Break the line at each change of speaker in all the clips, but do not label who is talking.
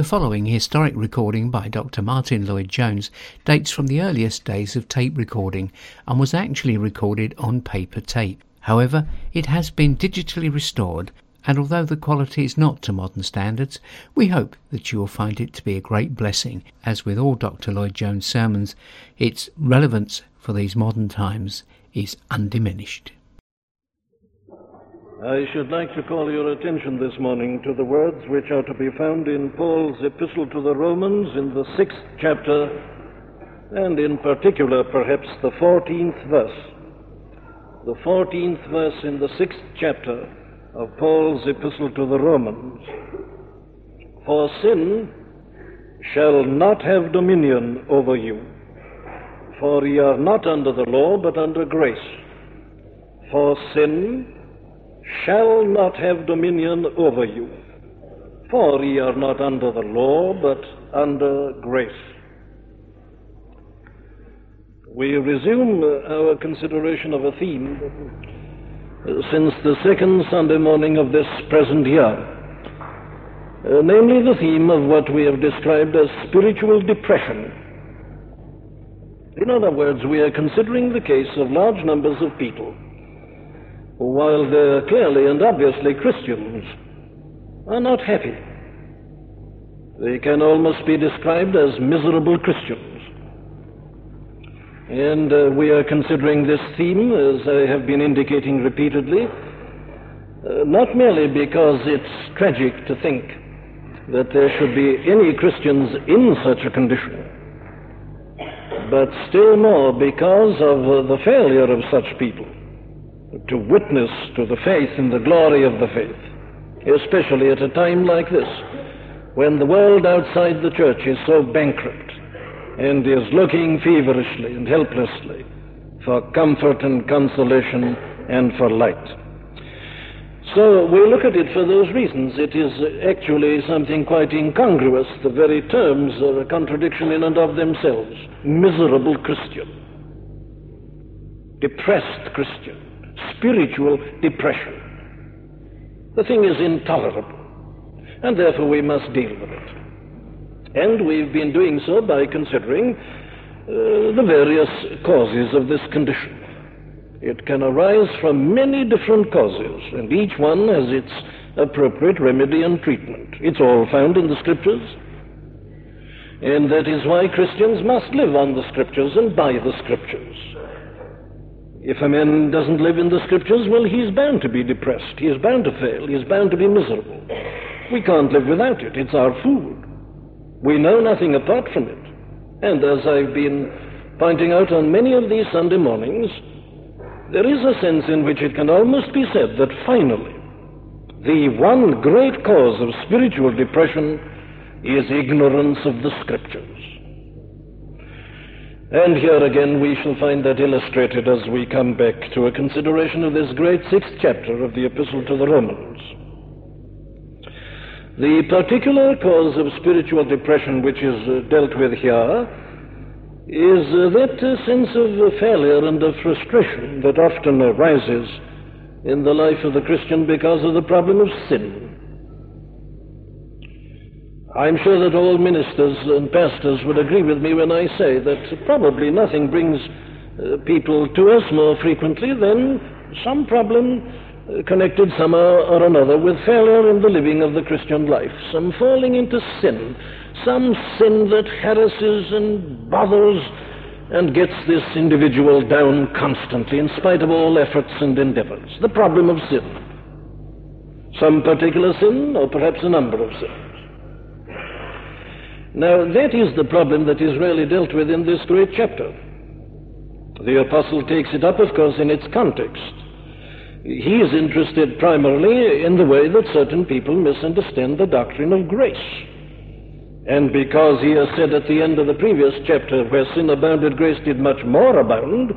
The following historic recording by Dr. Martin Lloyd-Jones dates from the earliest days of tape recording and was actually recorded on paper tape. However, it has been digitally restored and although the quality is not to modern standards, we hope that you will find it to be a great blessing. As with all Dr. Lloyd-Jones sermons, its relevance for these modern times is undiminished.
I should like to call your attention this morning to the words which are to be found in Paul's epistle to the Romans in the sixth chapter, and in particular, perhaps, the fourteenth verse. The fourteenth verse in the sixth chapter of Paul's epistle to the Romans. For sin shall not have dominion over you, for ye are not under the law, but under grace. For sin shall not have dominion over you. For ye are not under the law, but under grace. We resume our consideration of a theme since the second Sunday morning of this present year, uh, namely the theme of what we have described as spiritual depression. In other words, we are considering the case of large numbers of people while they're clearly and obviously Christians, are not happy. They can almost be described as miserable Christians. And uh, we are considering this theme, as I have been indicating repeatedly, uh, not merely because it's tragic to think that there should be any Christians in such a condition, but still more because of uh, the failure of such people to witness to the faith and the glory of the faith, especially at a time like this, when the world outside the church is so bankrupt and is looking feverishly and helplessly for comfort and consolation and for light. So we look at it for those reasons. It is actually something quite incongruous. The very terms are a contradiction in and of themselves. Miserable Christian, depressed Christian, spiritual depression. The thing is intolerable, and therefore we must deal with it. And we've been doing so by considering uh, the various causes of this condition. It can arise from many different causes, and each one has its appropriate remedy and treatment. It's all found in the Scriptures. And that is why Christians must live on the Scriptures and by the Scriptures. If a man doesn't live in the scriptures, well, he's bound to be depressed. He is bound to fail. He is bound to be miserable. We can't live without it. It's our food. We know nothing apart from it. And as I've been pointing out on many of these Sunday mornings, there is a sense in which it can almost be said that finally, the one great cause of spiritual depression is ignorance of the Scriptures. And here again we shall find that illustrated as we come back to a consideration of this great sixth chapter of the Epistle to the Romans. The particular cause of spiritual depression which is uh, dealt with here is uh, that uh, sense of failure and of frustration that often arises in the life of the Christian because of the problem of sin. I'm sure that all ministers and pastors would agree with me when I say that probably nothing brings uh, people to us more frequently than some problem uh, connected somehow or another with failure in the living of the Christian life, some falling into sin, some sin that harasses and bothers and gets this individual down constantly in spite of all efforts and endeavors. The problem of sin. Some particular sin, or perhaps a number of sins. Now, that is the problem that is really dealt with in this great chapter. The apostle takes it up, of course, in its context. He is interested primarily in the way that certain people misunderstand the doctrine of grace. And because he has said at the end of the previous chapter, where sin abounded, grace did much more abound,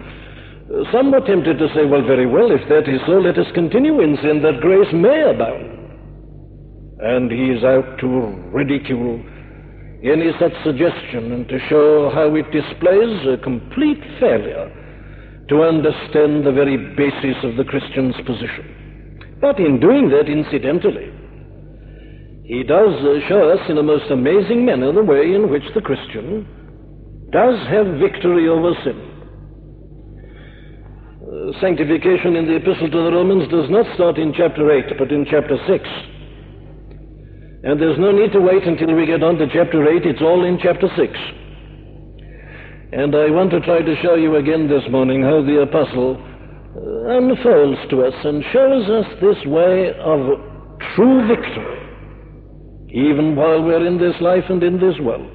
some were tempted to say, well, very well, if that is so, let us continue in sin that grace may abound. And he is out to ridicule any such suggestion and to show how it displays a complete failure to understand the very basis of the Christian's position. But in doing that, incidentally, he does show us in a most amazing manner the way in which the Christian does have victory over sin. Uh, sanctification in the Epistle to the Romans does not start in chapter 8, but in chapter 6. And there's no need to wait until we get on to chapter 8, it's all in chapter 6. And I want to try to show you again this morning how the Apostle uh, unfolds to us and shows us this way of true victory, even while we're in this life and in this world.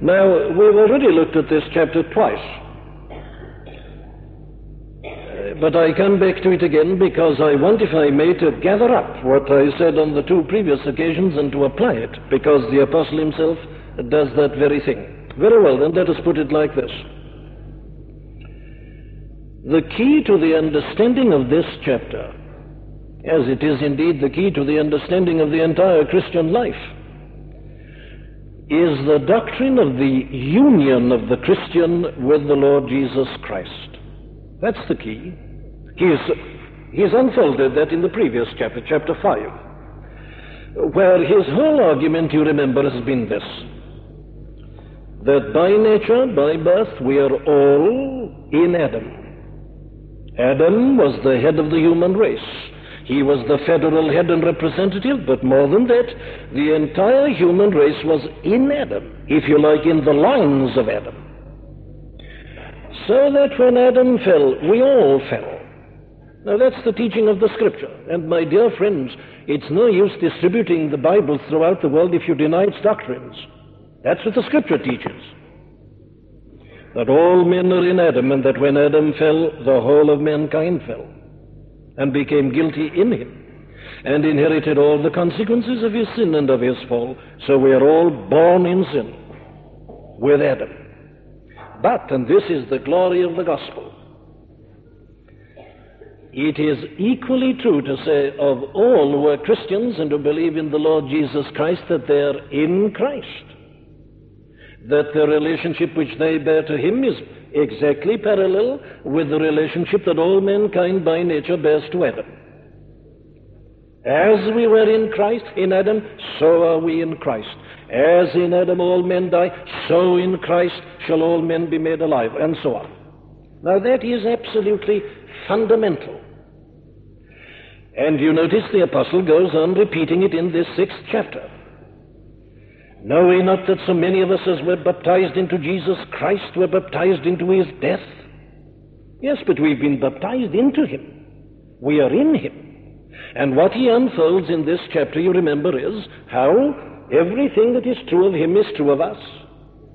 Now, we've already looked at this chapter twice. But I come back to it again because I want, if I may, to gather up what I said on the two previous occasions and to apply it, because the Apostle himself does that very thing. Very well, then let us put it like this. The key to the understanding of this chapter, as it is indeed the key to the understanding of the entire Christian life, is the doctrine of the union of the Christian with the Lord Jesus Christ. That's the key. He's, he's unfolded that in the previous chapter, chapter 5, where his whole argument, you remember, has been this that by nature, by birth, we are all in Adam. Adam was the head of the human race. He was the federal head and representative, but more than that, the entire human race was in Adam, if you like, in the lines of Adam. So that when Adam fell, we all fell. Now that's the teaching of the Scripture. And my dear friends, it's no use distributing the Bible throughout the world if you deny its doctrines. That's what the Scripture teaches. That all men are in Adam, and that when Adam fell, the whole of mankind fell and became guilty in him and inherited all the consequences of his sin and of his fall. So we are all born in sin with Adam. But, and this is the glory of the gospel, it is equally true to say of all who are Christians and who believe in the Lord Jesus Christ that they are in Christ that the relationship which they bear to him is exactly parallel with the relationship that all mankind by nature bears to Adam. As we were in Christ, in Adam, so are we in Christ. As in Adam all men die, so in Christ shall all men be made alive, and so on. Now that is absolutely fundamental. And you notice the apostle goes on repeating it in this sixth chapter. Know we not that so many of us as were baptized into Jesus Christ were baptized into his death? Yes, but we've been baptized into him. We are in him. And what he unfolds in this chapter, you remember, is how everything that is true of him is true of us.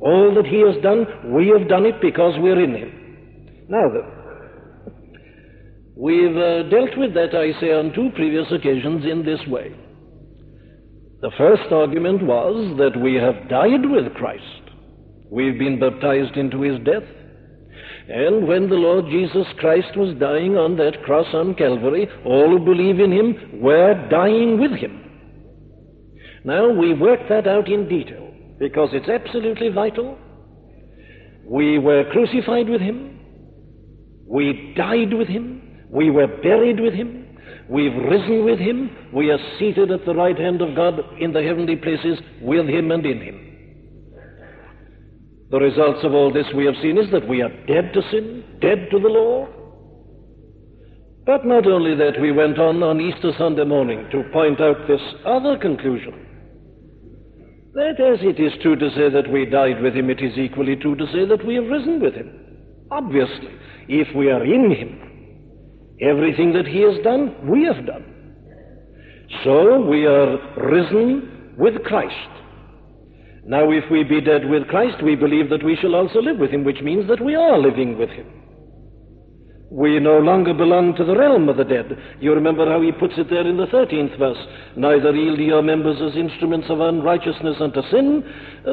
All that he has done, we have done it because we're in him. Now then, we've uh, dealt with that, I say, on two previous occasions in this way. The first argument was that we have died with Christ. We've been baptized into his death. And when the Lord Jesus Christ was dying on that cross on Calvary, all who believe in him were dying with him. Now we work that out in detail because it's absolutely vital. We were crucified with him. We died with him. We were buried with him. We've risen with him. We are seated at the right hand of God in the heavenly places with him and in him. The results of all this we have seen is that we are dead to sin, dead to the law. But not only that, we went on on Easter Sunday morning to point out this other conclusion. That as it is true to say that we died with him, it is equally true to say that we have risen with him. Obviously, if we are in him, Everything that he has done, we have done. So we are risen with Christ. Now, if we be dead with Christ, we believe that we shall also live with him, which means that we are living with him. We no longer belong to the realm of the dead. You remember how he puts it there in the 13th verse. Neither yield your members as instruments of unrighteousness unto sin,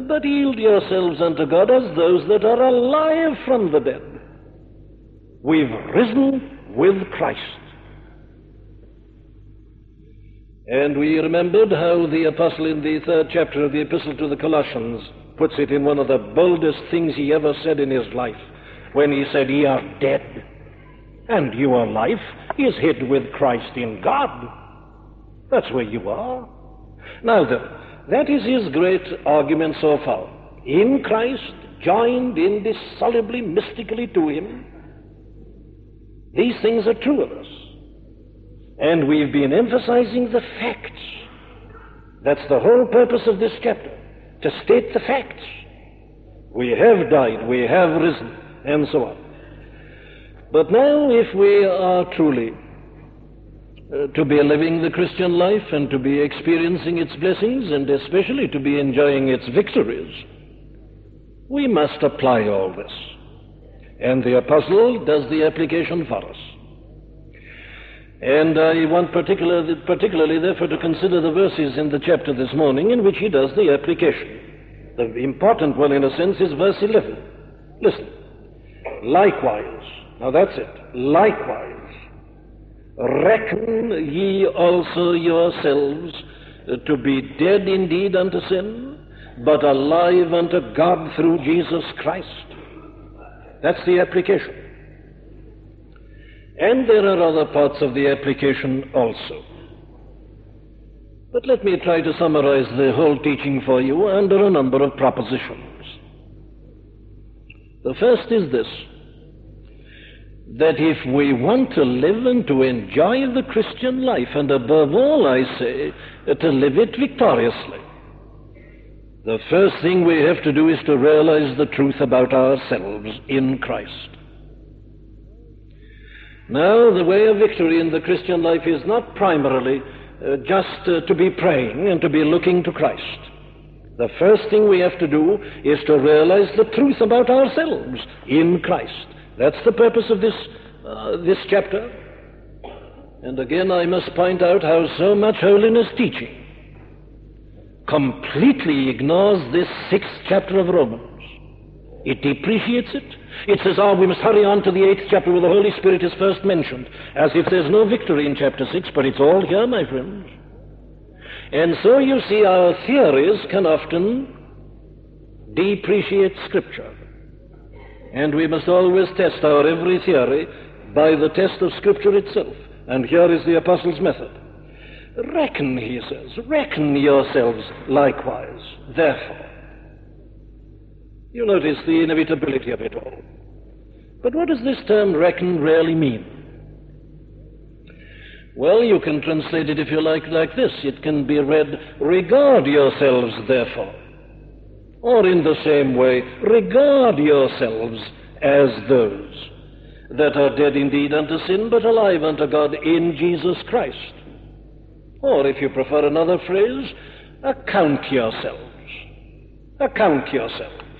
but yield yourselves unto God as those that are alive from the dead. We've risen with Christ. And we remembered how the apostle in the third chapter of the epistle to the Colossians puts it in one of the boldest things he ever said in his life when he said, Ye are dead, and your life is hid with Christ in God. That's where you are. Now then, that is his great argument so far. In Christ, joined indissolubly, mystically to him, these things are true of us. And we've been emphasizing the facts. That's the whole purpose of this chapter, to state the facts. We have died, we have risen, and so on. But now, if we are truly uh, to be living the Christian life and to be experiencing its blessings and especially to be enjoying its victories, we must apply all this. And the apostle does the application for us. And I want particularly, particularly, therefore, to consider the verses in the chapter this morning in which he does the application. The important one, in a sense, is verse 11. Listen. Likewise. Now that's it. Likewise. Reckon ye also yourselves to be dead indeed unto sin, but alive unto God through Jesus Christ. That's the application. And there are other parts of the application also. But let me try to summarize the whole teaching for you under a number of propositions. The first is this that if we want to live and to enjoy the Christian life, and above all, I say, to live it victoriously, the first thing we have to do is to realize the truth about ourselves in Christ. Now, the way of victory in the Christian life is not primarily uh, just uh, to be praying and to be looking to Christ. The first thing we have to do is to realize the truth about ourselves in Christ. That's the purpose of this, uh, this chapter. And again, I must point out how so much holiness teaching completely ignores this sixth chapter of Romans. It depreciates it. It says, oh, we must hurry on to the eighth chapter where the Holy Spirit is first mentioned, as if there's no victory in chapter six, but it's all here, my friends. And so you see, our theories can often depreciate Scripture. And we must always test our every theory by the test of Scripture itself. And here is the Apostle's method. Reckon, he says, reckon yourselves likewise, therefore. You notice the inevitability of it all. But what does this term reckon really mean? Well, you can translate it, if you like, like this. It can be read, regard yourselves, therefore. Or in the same way, regard yourselves as those that are dead indeed unto sin, but alive unto God in Jesus Christ. Or, if you prefer another phrase, account yourselves. Account yourselves.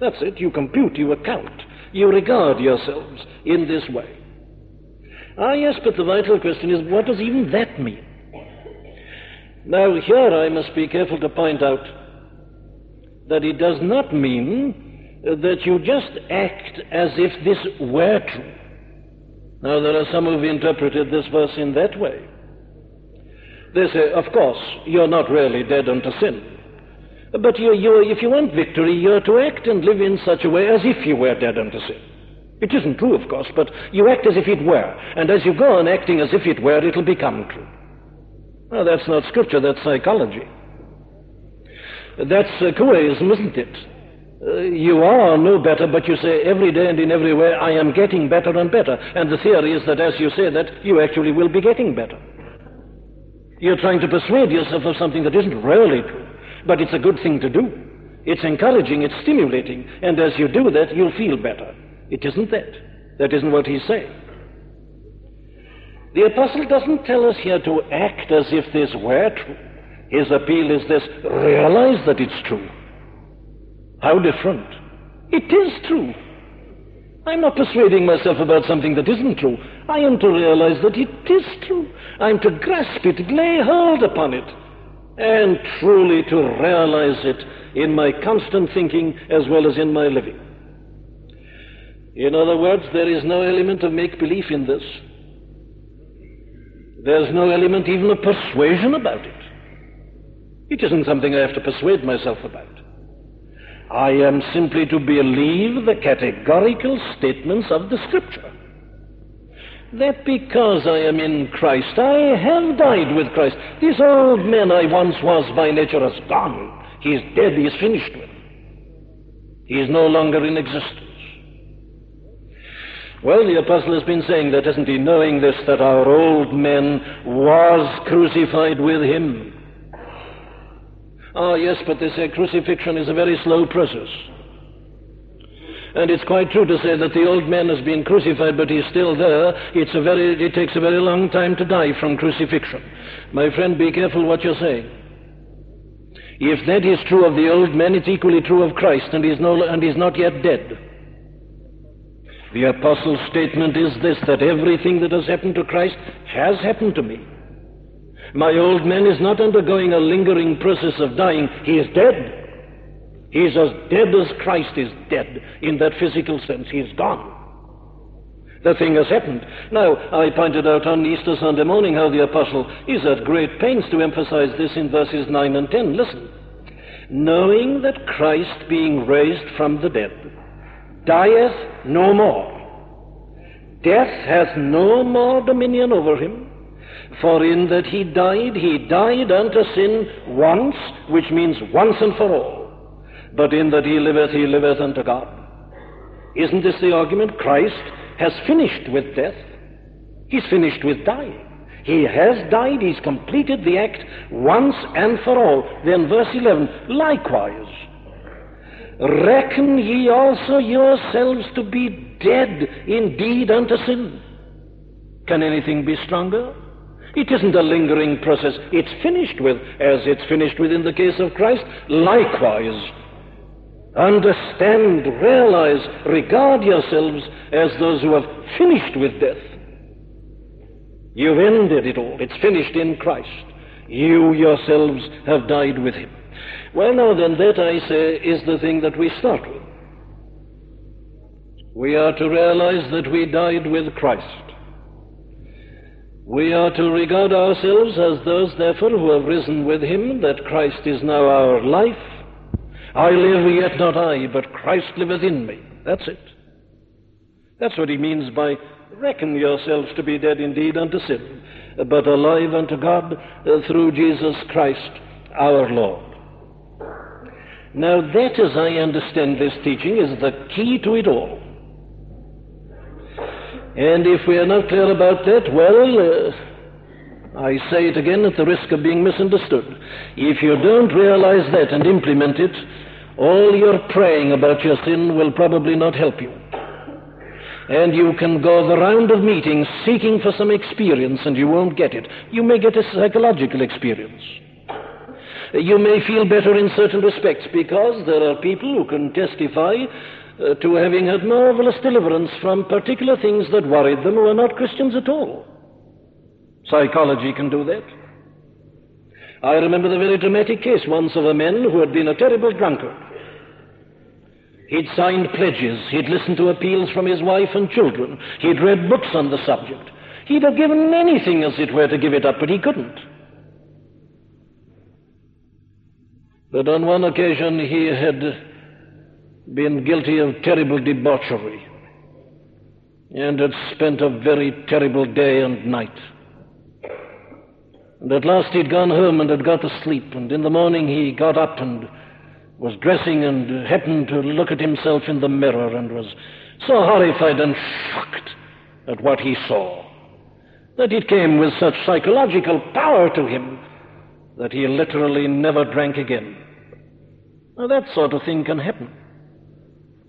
That's it. You compute, you account, you regard yourselves in this way. Ah, yes, but the vital question is what does even that mean? Now, here I must be careful to point out that it does not mean that you just act as if this were true. Now, there are some who've interpreted this verse in that way. They say, of course, you're not really dead unto sin. But you, you, if you want victory, you're to act and live in such a way as if you were dead unto sin. It isn't true, of course, but you act as if it were. And as you go on acting as if it were, it'll become true. Well, that's not scripture, that's psychology. That's uh, Couéism, isn't it? Uh, you are no better, but you say every day and in every way, I am getting better and better. And the theory is that as you say that, you actually will be getting better. You're trying to persuade yourself of something that isn't really true, but it's a good thing to do. It's encouraging, it's stimulating, and as you do that, you'll feel better. It isn't that. That isn't what he's saying. The apostle doesn't tell us here to act as if this were true. His appeal is this realize that it's true. How different. It is true. I'm not persuading myself about something that isn't true. I am to realize that it is true. I'm to grasp it, lay hold upon it, and truly to realize it in my constant thinking as well as in my living. In other words, there is no element of make believe in this. There's no element even of persuasion about it. It isn't something I have to persuade myself about. I am simply to believe the categorical statements of the Scripture. That because I am in Christ, I have died with Christ. This old man I once was by nature has gone. He is dead, he is finished with. He is no longer in existence. Well, the apostle has been saying that, hasn't he? Knowing this, that our old man was crucified with him. Ah, yes, but they say crucifixion is a very slow process. And it's quite true to say that the old man has been crucified, but he's still there. It's a very, it takes a very long time to die from crucifixion. My friend, be careful what you're saying. If that is true of the old man, it's equally true of Christ, and he's, no, and he's not yet dead. The apostle's statement is this that everything that has happened to Christ has happened to me. My old man is not undergoing a lingering process of dying, he is dead. He's as dead as Christ is dead in that physical sense. He's gone. The thing has happened. Now, I pointed out on Easter Sunday morning how the apostle is at great pains to emphasize this in verses 9 and 10. Listen. Knowing that Christ, being raised from the dead, dieth no more. Death has no more dominion over him. For in that he died, he died unto sin once, which means once and for all but in that he liveth, he liveth unto God. Isn't this the argument? Christ has finished with death. He's finished with dying. He has died, he's completed the act once and for all. Then verse 11, likewise, reckon ye also yourselves to be dead indeed unto sin. Can anything be stronger? It isn't a lingering process. It's finished with, as it's finished with in the case of Christ. Likewise, Understand, realize, regard yourselves as those who have finished with death. You've ended it all. It's finished in Christ. You yourselves have died with him. Well, now then, that I say is the thing that we start with. We are to realize that we died with Christ. We are to regard ourselves as those, therefore, who have risen with him, that Christ is now our life, I live, yet not I, but Christ liveth in me. That's it. That's what he means by reckon yourselves to be dead indeed unto sin, but alive unto God uh, through Jesus Christ our Lord. Now, that, as I understand this teaching, is the key to it all. And if we are not clear about that, well, uh, I say it again at the risk of being misunderstood. If you don't realize that and implement it, all your praying about your sin will probably not help you. And you can go the round of meetings seeking for some experience and you won't get it. You may get a psychological experience. You may feel better in certain respects because there are people who can testify uh, to having had marvelous deliverance from particular things that worried them who are not Christians at all. Psychology can do that. I remember the very dramatic case once of a man who had been a terrible drunkard. He'd signed pledges. He'd listened to appeals from his wife and children. He'd read books on the subject. He'd have given anything, as it were, to give it up, but he couldn't. But on one occasion he had been guilty of terrible debauchery and had spent a very terrible day and night. And at last he'd gone home and had got to sleep, and in the morning he got up and was dressing and happened to look at himself in the mirror and was so horrified and shocked at what he saw that it came with such psychological power to him that he literally never drank again. Now, that sort of thing can happen.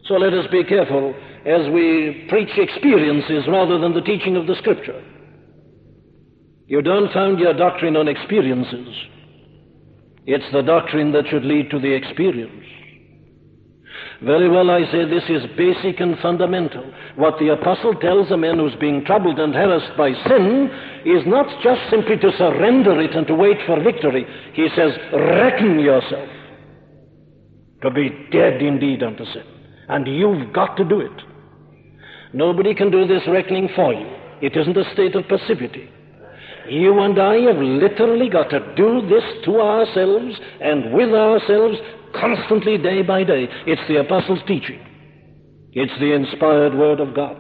So let us be careful as we preach experiences rather than the teaching of the Scripture. You don't found your doctrine on experiences. It's the doctrine that should lead to the experience. Very well, I say this is basic and fundamental. What the apostle tells a man who's being troubled and harassed by sin is not just simply to surrender it and to wait for victory. He says, reckon yourself to be dead indeed unto sin. And you've got to do it. Nobody can do this reckoning for you. It isn't a state of passivity. You and I have literally got to do this to ourselves and with ourselves constantly, day by day. It's the Apostles' teaching, it's the inspired Word of God.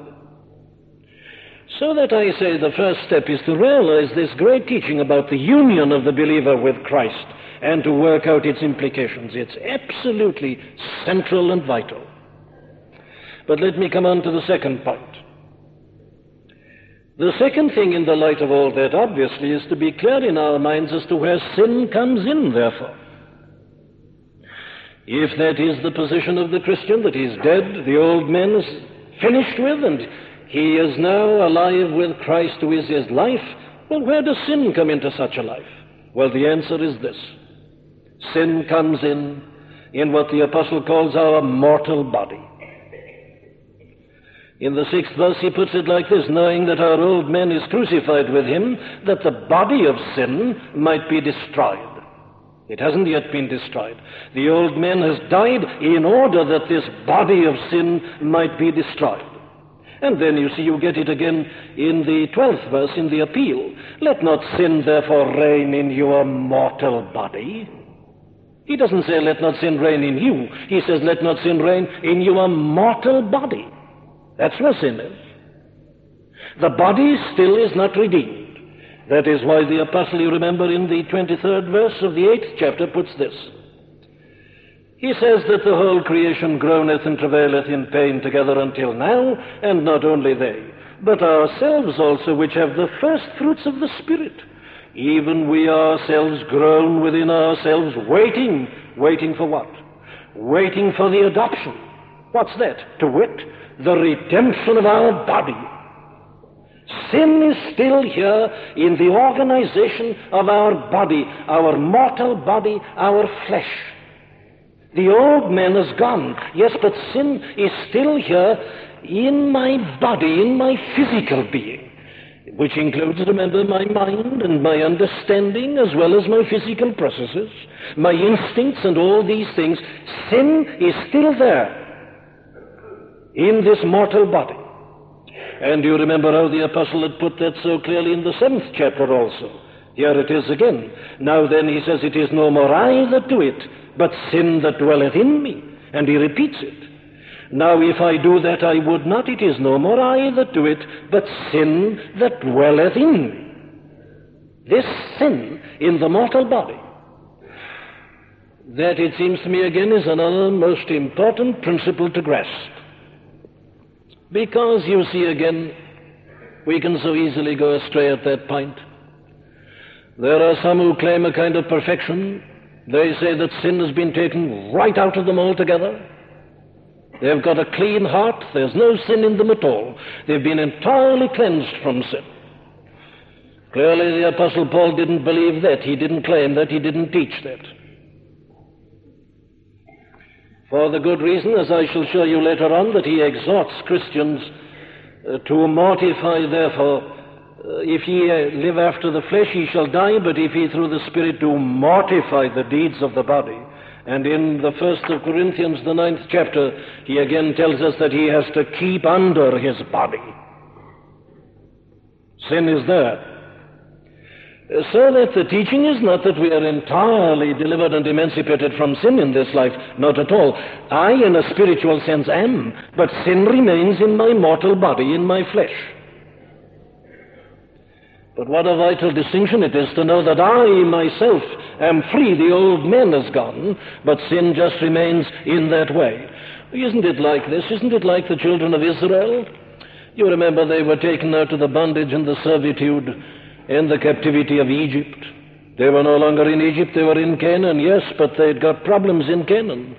So that I say the first step is to realize this great teaching about the union of the believer with Christ and to work out its implications. It's absolutely central and vital. But let me come on to the second point. The second thing in the light of all that, obviously, is to be clear in our minds as to where sin comes in, therefore. If that is the position of the Christian, that he's dead, the old man is finished with, and he is now alive with Christ who is his life, well, where does sin come into such a life? Well, the answer is this sin comes in in what the apostle calls our mortal body. In the sixth verse, he puts it like this knowing that our old man is crucified with him, that the body of sin might be destroyed. It hasn't yet been destroyed. The old man has died in order that this body of sin might be destroyed. And then you see, you get it again in the 12th verse in the appeal. Let not sin therefore reign in your mortal body. He doesn't say, let not sin reign in you. He says, let not sin reign in your mortal body. That's where sin is. The body still is not redeemed. That is why the apostle, you remember, in the 23rd verse of the 8th chapter puts this. He says that the whole creation groaneth and travaileth in pain together until now, and not only they, but ourselves also, which have the first fruits of the Spirit. Even we ourselves groan within ourselves, waiting. Waiting for what? Waiting for the adoption. What's that? To wit, the redemption of our body. Sin is still here in the organization of our body, our mortal body, our flesh. The old man is gone. Yes, but sin is still here in my body, in my physical being, which includes, remember, my mind and my understanding as well as my physical processes, my instincts and all these things. Sin is still there in this mortal body. And you remember how the apostle had put that so clearly in the seventh chapter also. Here it is again. Now then, he says, It is no more I that do it, but sin that dwelleth in me. And he repeats it. Now, if I do that I would not, it is no more I that do it, but sin that dwelleth in me. This sin in the mortal body. That, it seems to me again, is another most important principle to grasp. Because, you see, again, we can so easily go astray at that point. There are some who claim a kind of perfection. They say that sin has been taken right out of them altogether. They've got a clean heart. There's no sin in them at all. They've been entirely cleansed from sin. Clearly, the Apostle Paul didn't believe that. He didn't claim that. He didn't teach that. For the good reason, as I shall show you later on, that he exhorts Christians uh, to mortify, therefore, uh, if ye live after the flesh, ye shall die, but if ye through the Spirit do mortify the deeds of the body. And in the first of Corinthians, the ninth chapter, he again tells us that he has to keep under his body. Sin is there. So that the teaching is not that we are entirely delivered and emancipated from sin in this life. Not at all. I, in a spiritual sense, am, but sin remains in my mortal body, in my flesh. But what a vital distinction it is to know that I myself am free, the old man is gone, but sin just remains in that way. Isn't it like this? Isn't it like the children of Israel? You remember they were taken out of the bondage and the servitude in the captivity of Egypt. They were no longer in Egypt, they were in Canaan, yes, but they'd got problems in Canaan.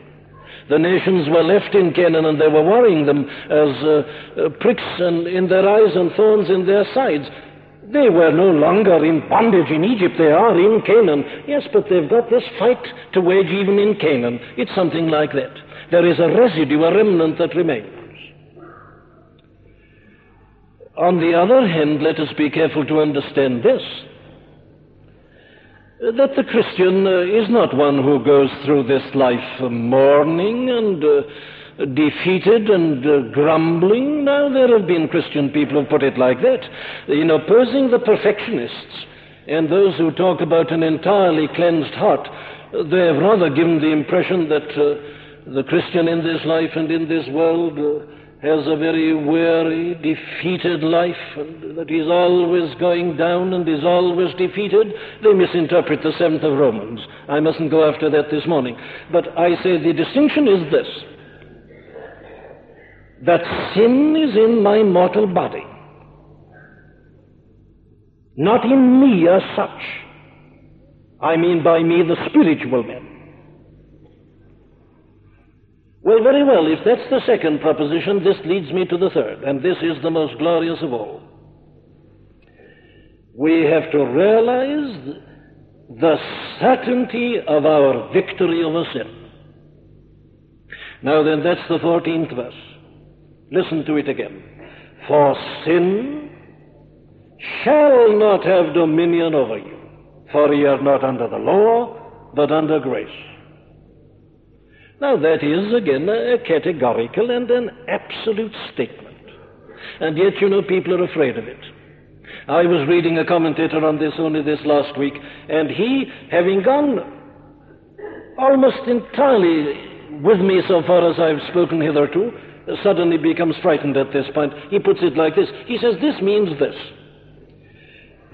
The nations were left in Canaan and they were worrying them as uh, uh, pricks and in their eyes and thorns in their sides. They were no longer in bondage in Egypt, they are in Canaan. Yes, but they've got this fight to wage even in Canaan. It's something like that. There is a residue, a remnant that remains. On the other hand, let us be careful to understand this that the Christian uh, is not one who goes through this life mourning and uh, defeated and uh, grumbling. Now, there have been Christian people who put it like that. In opposing the perfectionists and those who talk about an entirely cleansed heart, they have rather given the impression that uh, the Christian in this life and in this world uh, has a very weary, defeated life, and that he's always going down and is always defeated, they misinterpret the seventh of Romans. I mustn't go after that this morning. But I say the distinction is this that sin is in my mortal body, not in me as such. I mean by me the spiritual man. Well, very well, if that's the second proposition, this leads me to the third, and this is the most glorious of all. We have to realize the certainty of our victory over sin. Now then, that's the 14th verse. Listen to it again. For sin shall not have dominion over you, for ye are not under the law, but under grace. Now, that is, again, a categorical and an absolute statement. And yet, you know, people are afraid of it. I was reading a commentator on this only this last week, and he, having gone almost entirely with me so far as I've spoken hitherto, suddenly becomes frightened at this point. He puts it like this He says, This means this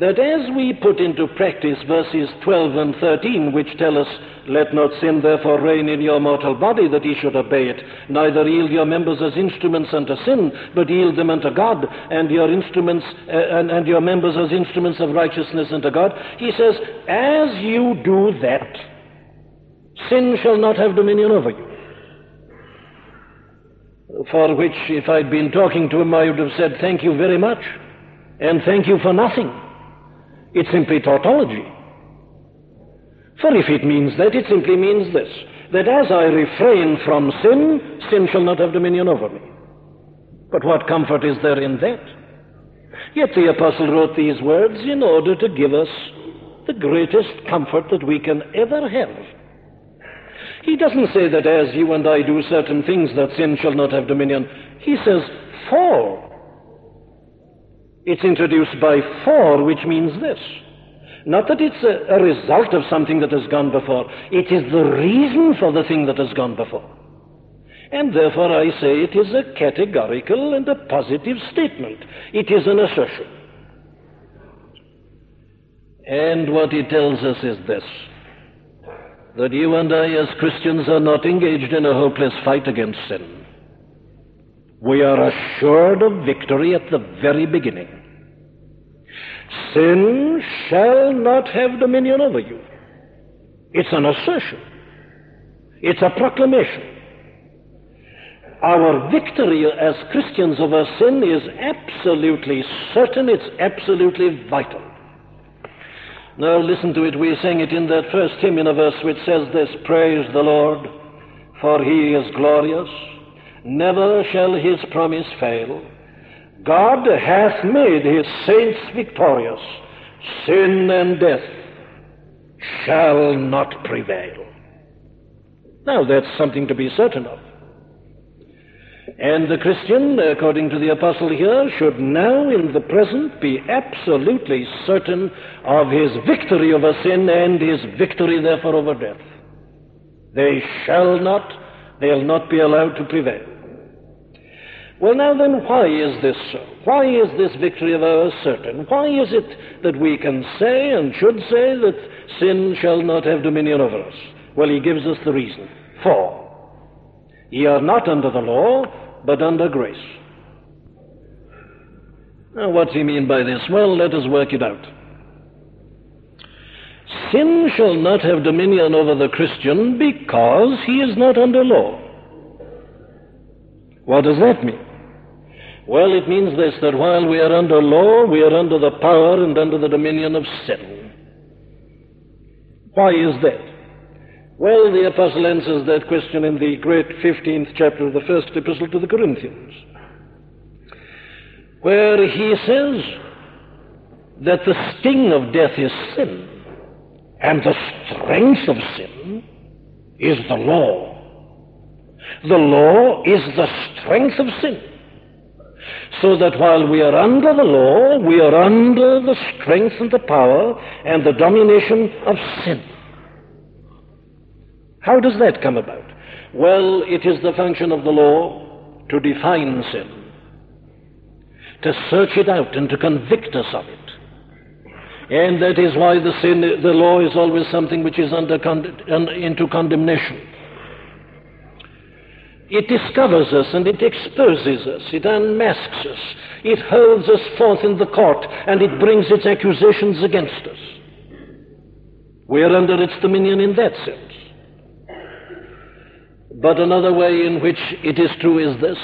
that as we put into practice verses 12 and 13, which tell us, Let not sin therefore reign in your mortal body, that ye should obey it, neither yield your members as instruments unto sin, but yield them unto God, and your instruments uh, and, and your members as instruments of righteousness unto God. He says, As you do that, sin shall not have dominion over you. For which, if I'd been talking to him, I would have said, Thank you very much, and thank you for nothing. It's simply tautology. For if it means that, it simply means this that as I refrain from sin, sin shall not have dominion over me. But what comfort is there in that? Yet the apostle wrote these words in order to give us the greatest comfort that we can ever have. He doesn't say that as you and I do certain things that sin shall not have dominion. He says, for it's introduced by for, which means this. Not that it's a, a, result of something that has gone before. It is the reason for the thing that has gone before. And therefore I say it is a categorical and a positive statement. It is an assertion. And what it tells us is this that you and I, as Christians, are not engaged in a hopeless fight against sin we are assured of victory at the very beginning. Sin shall not have dominion over you. It's an assertion. It's a proclamation. Our victory as Christians over sin is absolutely certain. It's absolutely vital. Now listen to it. We sang it in that first hymn in a verse which says this, Praise the Lord, for he is glorious never shall his promise fail. God hath made his saints victorious. Sin and death shall not prevail. Now that's something to be certain of. And the Christian, according to the apostle here, should now in the present be absolutely certain of his victory over sin and his victory therefore over death. They shall not, they'll not be allowed to prevail. Well, now then, why is this so? Why is this victory of ours certain? Why is it that we can say and should say that sin shall not have dominion over us? Well, he gives us the reason. For ye are not under the law, but under grace. Now, what's he mean by this? Well, let us work it out. Sin shall not have dominion over the Christian because he is not under law. What does that mean? Well, it means this that while we are under law, we are under the power and under the dominion of sin. Why is that? Well, the apostle answers that question in the great 15th chapter of the first epistle to the Corinthians, where he says that the sting of death is sin, and the strength of sin is the law. The law is the strength of sin. So that while we are under the law, we are under the strength and the power and the domination of sin. How does that come about? Well, it is the function of the law to define sin, to search it out and to convict us of it. And that is why the sin, the law is always something which is under into condemnation. It discovers us and it exposes us, it unmasks us, it holds us forth in the court, and it brings its accusations against us. We are under its dominion in that sense. But another way in which it is true is this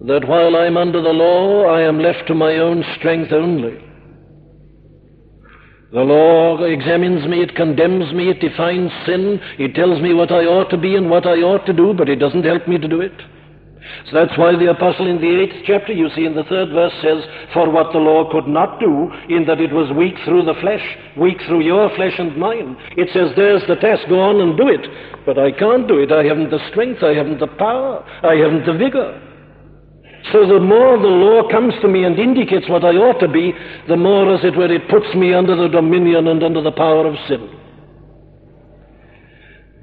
that while I'm under the law, I am left to my own strength only. The law examines me, it condemns me, it defines sin, it tells me what I ought to be and what I ought to do, but it doesn't help me to do it. So that's why the apostle in the eighth chapter, you see in the third verse, says, For what the law could not do, in that it was weak through the flesh, weak through your flesh and mine. It says, There's the task, go on and do it. But I can't do it. I haven't the strength, I haven't the power, I haven't the vigor. So the more the law comes to me and indicates what I ought to be, the more, as it were, it puts me under the dominion and under the power of sin.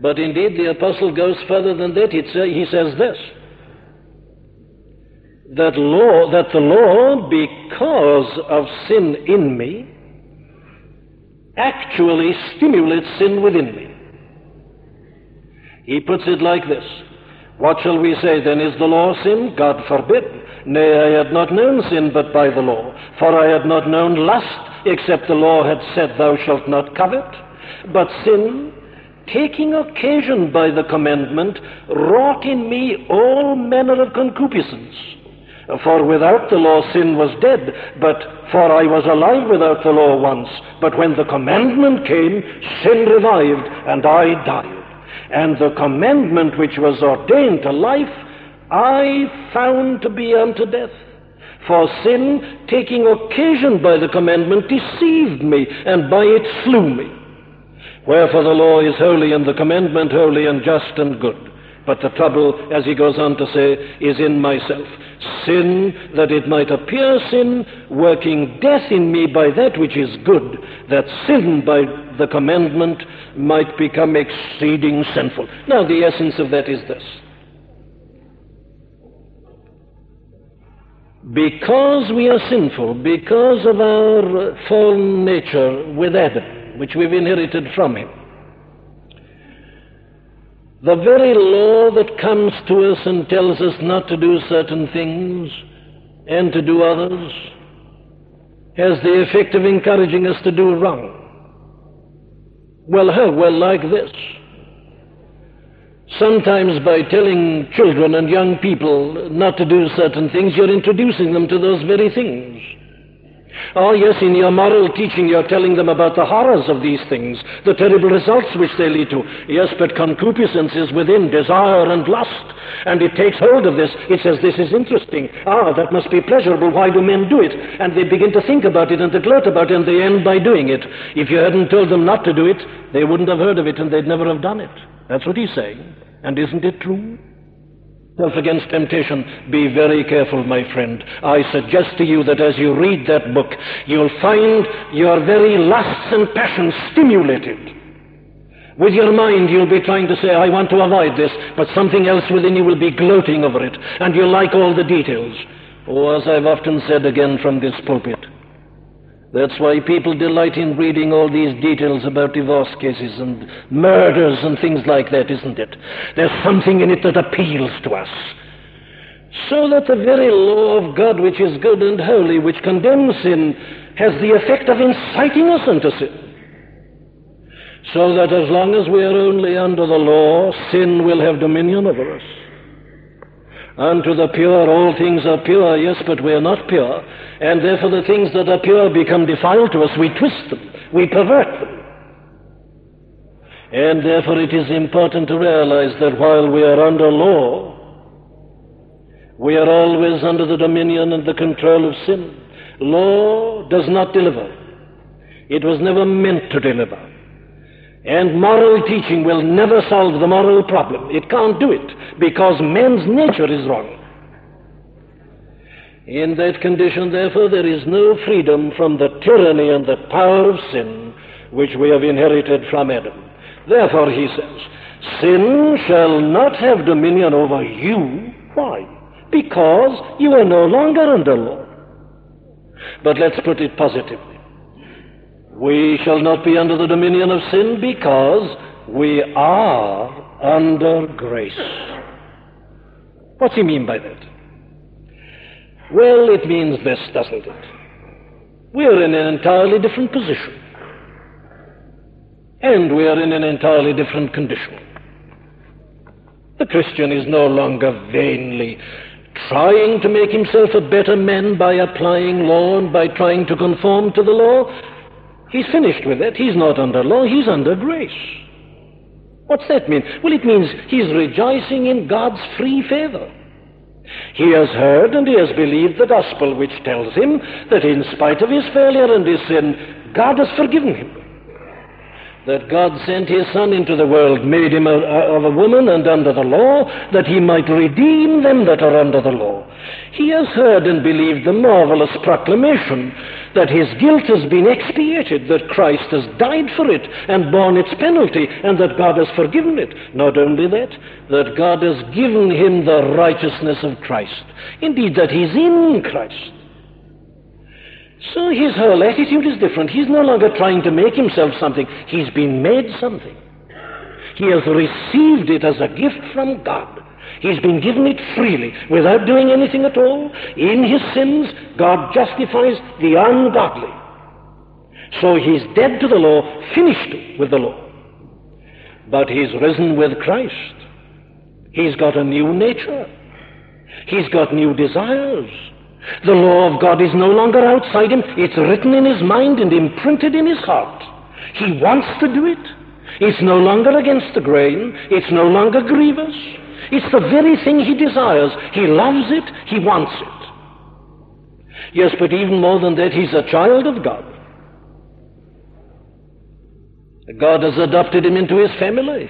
But indeed, the apostle goes further than that. he says this that law that the law, because of sin in me, actually stimulates sin within me. He puts it like this what shall we say then? Is the law sin? God forbid. Nay, I had not known sin but by the law. For I had not known lust, except the law had said, Thou shalt not covet. But sin, taking occasion by the commandment, wrought in me all manner of concupiscence. For without the law sin was dead, but for I was alive without the law once. But when the commandment came, sin revived, and I died and the commandment which was ordained to life, I found to be unto death. For sin, taking occasion by the commandment, deceived me, and by it slew me. Wherefore the law is holy, and the commandment holy, and just, and good. But the trouble, as he goes on to say, is in myself. Sin, that it might appear sin, working death in me by that which is good, that sin by the commandment might become exceeding sinful. Now, the essence of that is this. Because we are sinful, because of our fallen nature with Adam, which we've inherited from him, the very law that comes to us and tells us not to do certain things and to do others has the effect of encouraging us to do wrong. Well, how? Well, like this. Sometimes by telling children and young people not to do certain things, you're introducing them to those very things. Oh, yes, in your moral teaching, you're telling them about the horrors of these things, the terrible results which they lead to. Yes, but concupiscence is within desire and lust, and it takes hold of this. It says, This is interesting. Ah, that must be pleasurable. Why do men do it? And they begin to think about it and to gloat about it, and they end by doing it. If you hadn't told them not to do it, they wouldn't have heard of it, and they'd never have done it. That's what he's saying. And isn't it true? Against temptation, be very careful, my friend. I suggest to you that as you read that book, you'll find your very lusts and passions stimulated. With your mind, you'll be trying to say, I want to avoid this, but something else within you will be gloating over it, and you'll like all the details. Oh, as I've often said again from this pulpit, that's why people delight in reading all these details about divorce cases and murders and things like that, isn't it? There's something in it that appeals to us. So that the very law of God, which is good and holy, which condemns sin, has the effect of inciting us into sin. So that as long as we are only under the law, sin will have dominion over us. Unto the pure all things are pure, yes, but we are not pure. And therefore the things that are pure become defiled to us. We twist them, we pervert them. And therefore it is important to realize that while we are under law, we are always under the dominion and the control of sin. Law does not deliver. It was never meant to deliver. And moral teaching will never solve the moral problem. It can't do it because man's nature is wrong. In that condition, therefore, there is no freedom from the tyranny and the power of sin which we have inherited from Adam. Therefore, he says, Sin shall not have dominion over you. Why? Because you are no longer under law. But let's put it positively. We shall not be under the dominion of sin because we are under grace. What's he mean by that? Well, it means this, doesn't it? We're in an entirely different position. And we are in an entirely different condition. The Christian is no longer vainly trying to make himself a better man by applying law and by trying to conform to the law. He's finished with that. He's not under law, he's under grace. What's that mean? Well, it means he's rejoicing in God's free favor. He has heard and he has believed the gospel which tells him that in spite of his failure and his sin, God has forgiven him that God sent his Son into the world, made him a, of a woman and under the law, that he might redeem them that are under the law. He has heard and believed the marvelous proclamation that his guilt has been expiated, that Christ has died for it and borne its penalty, and that God has forgiven it. Not only that, that God has given him the righteousness of Christ. Indeed, that he's in Christ. So his whole attitude is different. He's no longer trying to make himself something. He's been made something. He has received it as a gift from God. He's been given it freely, without doing anything at all. In his sins, God justifies the ungodly. So he's dead to the law, finished with the law. But he's risen with Christ. He's got a new nature. He's got new desires. The law of God is no longer outside him. It's written in his mind and imprinted in his heart. He wants to do it. It's no longer against the grain. It's no longer grievous. It's the very thing he desires. He loves it. He wants it. Yes, but even more than that, he's a child of God. God has adopted him into his family.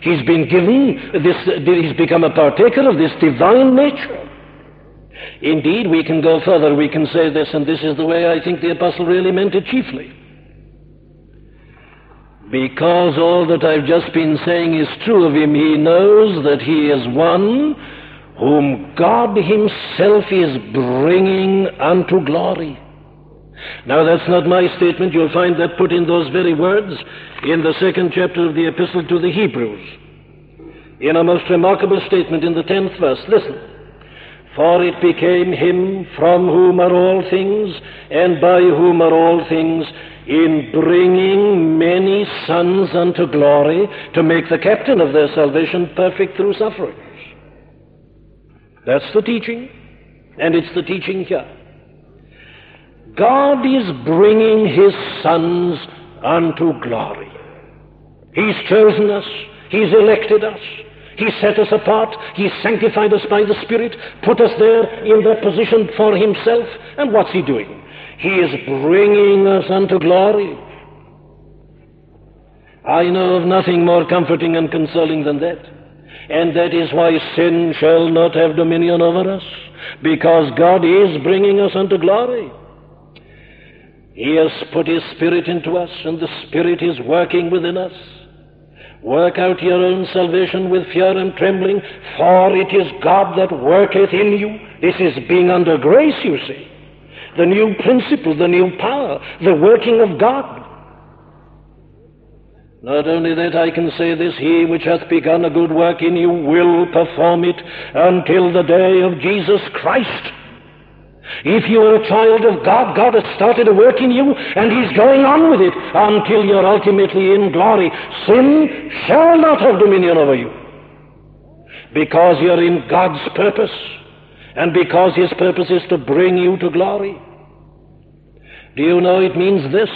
He's been given this, he's become a partaker of this divine nature. Indeed, we can go further. We can say this, and this is the way I think the apostle really meant it chiefly. Because all that I've just been saying is true of him, he knows that he is one whom God himself is bringing unto glory. Now, that's not my statement. You'll find that put in those very words in the second chapter of the epistle to the Hebrews. In a most remarkable statement in the tenth verse. Listen. For it became him from whom are all things, and by whom are all things, in bringing many sons unto glory, to make the captain of their salvation perfect through sufferings. That's the teaching, and it's the teaching here. God is bringing his sons unto glory. He's chosen us, he's elected us, he set us apart. He sanctified us by the Spirit, put us there in that position for Himself. And what's He doing? He is bringing us unto glory. I know of nothing more comforting and consoling than that. And that is why sin shall not have dominion over us, because God is bringing us unto glory. He has put His Spirit into us, and the Spirit is working within us. Work out your own salvation with fear and trembling, for it is God that worketh in you. This is being under grace, you see. The new principle, the new power, the working of God. Not only that, I can say this, he which hath begun a good work in you will perform it until the day of Jesus Christ. If you are a child of God, God has started a work in you, and He's going on with it until you're ultimately in glory. Sin shall not have dominion over you. Because you're in God's purpose, and because His purpose is to bring you to glory. Do you know it means this?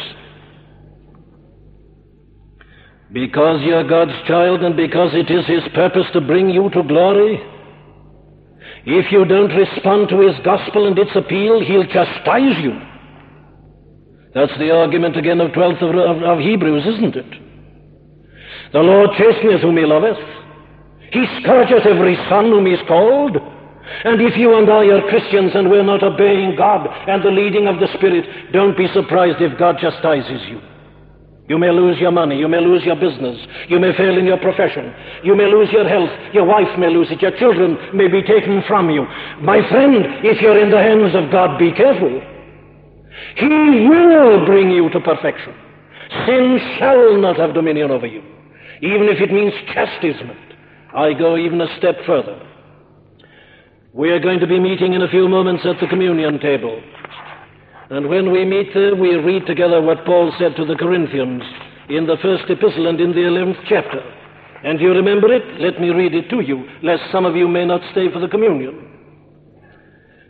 Because you're God's child, and because it is His purpose to bring you to glory, if you don't respond to his gospel and its appeal, he'll chastise you. That's the argument again of 12th of, of, of Hebrews, isn't it? The Lord chasteneth whom he loveth. He scourgeth every son whom he has called. And if you and I are Christians and we're not obeying God and the leading of the Spirit, don't be surprised if God chastises you. You may lose your money. You may lose your business. You may fail in your profession. You may lose your health. Your wife may lose it. Your children may be taken from you. My friend, if you're in the hands of God, be careful. He will bring you to perfection. Sin shall not have dominion over you, even if it means chastisement. I go even a step further. We are going to be meeting in a few moments at the communion table. And when we meet there, we read together what Paul said to the Corinthians in the first epistle and in the 11th chapter. And you remember it? Let me read it to you, lest some of you may not stay for the communion.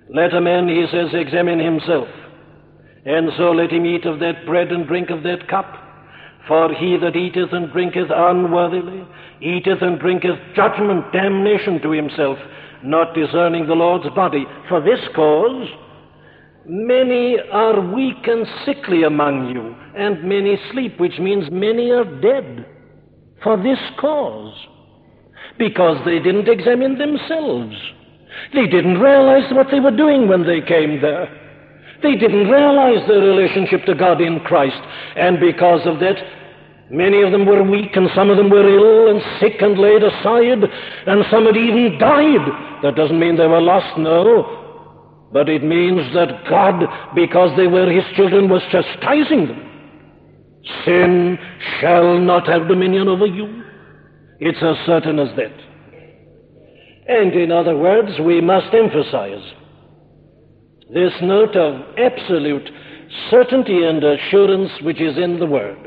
Let a man, he says, examine himself, and so let him eat of that bread and drink of that cup. For he that eateth and drinketh unworthily eateth and drinketh judgment, damnation to himself, not discerning the Lord's body. For this cause, Many are weak and sickly among you, and many sleep, which means many are dead for this cause. Because they didn't examine themselves. They didn't realize what they were doing when they came there. They didn't realize their relationship to God in Christ. And because of that, many of them were weak, and some of them were ill and sick and laid aside, and some had even died. That doesn't mean they were lost, no. But it means that God, because they were His children, was chastising them. Sin shall not have dominion over you. It's as certain as that. And in other words, we must emphasize this note of absolute certainty and assurance which is in the Word.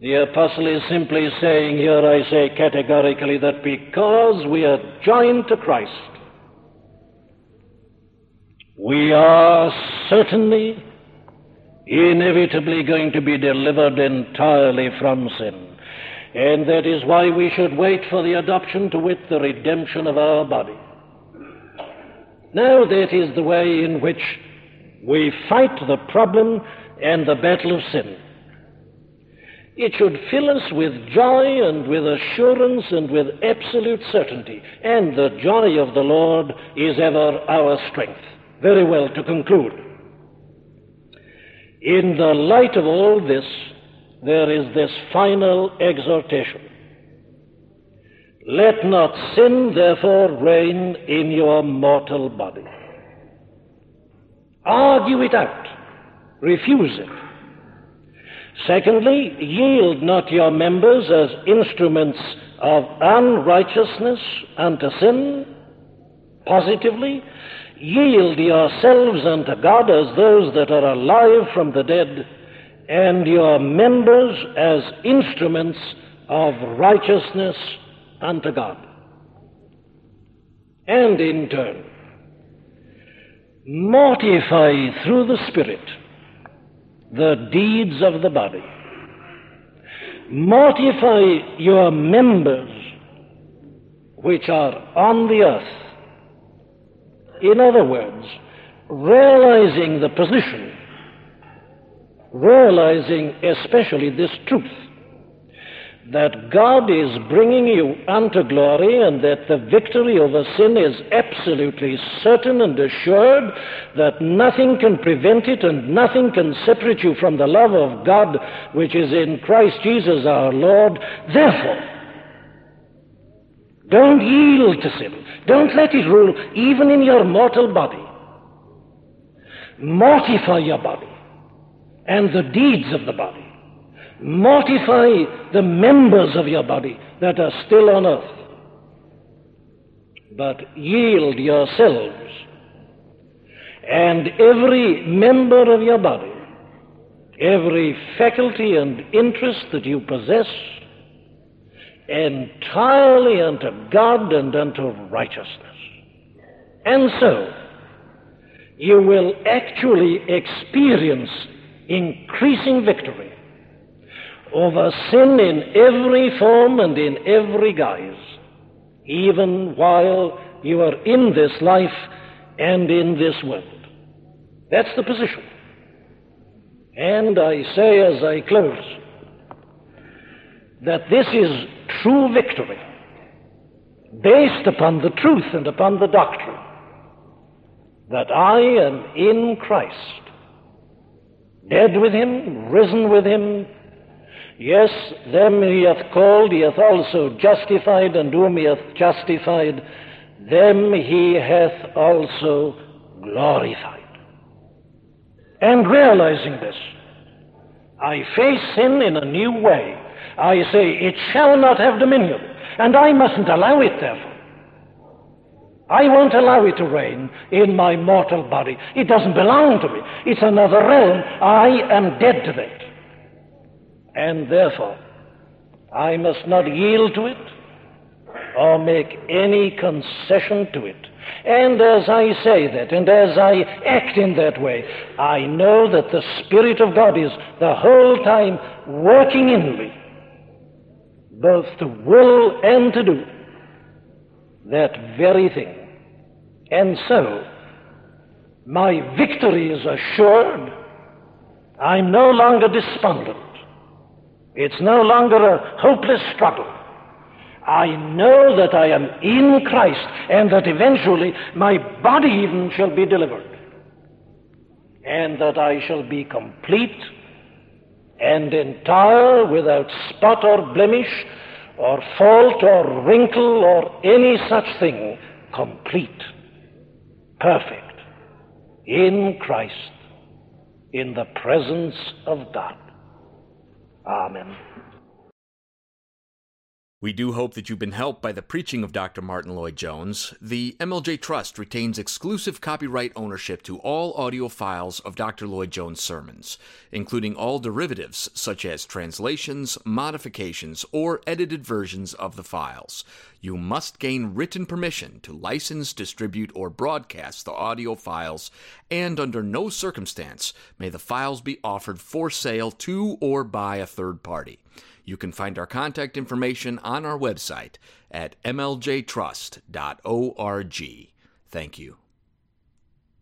The apostle is simply saying here, I say categorically, that because we are joined to Christ, we are certainly, inevitably going to be delivered entirely from sin. And that is why we should wait for the adoption to wit the redemption of our body. Now, that is the way in which we fight the problem and the battle of sin. It should fill us with joy and with assurance and with absolute certainty. And the joy of the Lord is ever our strength. Very well, to conclude. In the light of all this, there is this final exhortation. Let not sin, therefore, reign in your mortal body. Argue it out. Refuse it. Secondly, yield not your members as instruments of unrighteousness unto sin, positively, Yield yourselves unto God as those that are alive from the dead, and your members as instruments of righteousness unto God. And in turn, mortify through the Spirit the deeds of the body. Mortify your members which are on the earth in other words, realizing the position, realizing especially this truth, that God is bringing you unto glory and that the victory over sin is absolutely certain and assured, that nothing can prevent it and nothing can separate you from the love of God which is in Christ Jesus our Lord. Therefore, don't yield to sin. Don't let it rule even in your mortal body. Mortify your body and the deeds of the body. Mortify the members of your body that are still on earth. But yield yourselves and every member of your body, every faculty and interest that you possess, entirely unto God and unto righteousness. And so, you will actually experience increasing victory over sin in every form and in every guise, even while you are in this life and in this world. That's the position. And I say as I close that this is true victory based upon the truth and upon the doctrine that I am in Christ dead with him, risen with him. Yes, them he hath called, he hath also justified, and whom he hath justified, them he hath also glorified. And realizing this, I face sin in a new way. I say, it shall not have dominion, and I mustn't allow it, therefore. I won't allow it to reign in my mortal body. It doesn't belong to me. It's another realm. I am dead to that. And therefore, I must not yield to it or make any concession to it. And as I say that, and as I act in that way, I know that the Spirit of God is the whole time working in me, both to will and to do that very thing. And so, my victory is assured. I'm no longer despondent. It's no longer a hopeless struggle. I know that I am in Christ and that eventually my body even shall be delivered. And that I shall be complete and entire without spot or blemish or fault or wrinkle or any such thing. Complete, perfect, in Christ, in the presence of God. Amen.
We do hope that you've been helped by the preaching of Dr. Martyn Lloyd Jones. The MLJ Trust retains exclusive copyright ownership to all audio files of Dr. Lloyd Jones' sermons, including all derivatives such as translations, modifications, or edited versions of the files. You must gain written permission to license, distribute, or broadcast the audio files, and under no circumstance may the files be offered for sale to or by a third party. You can find our contact information on our website at mljtrust.org. Thank you.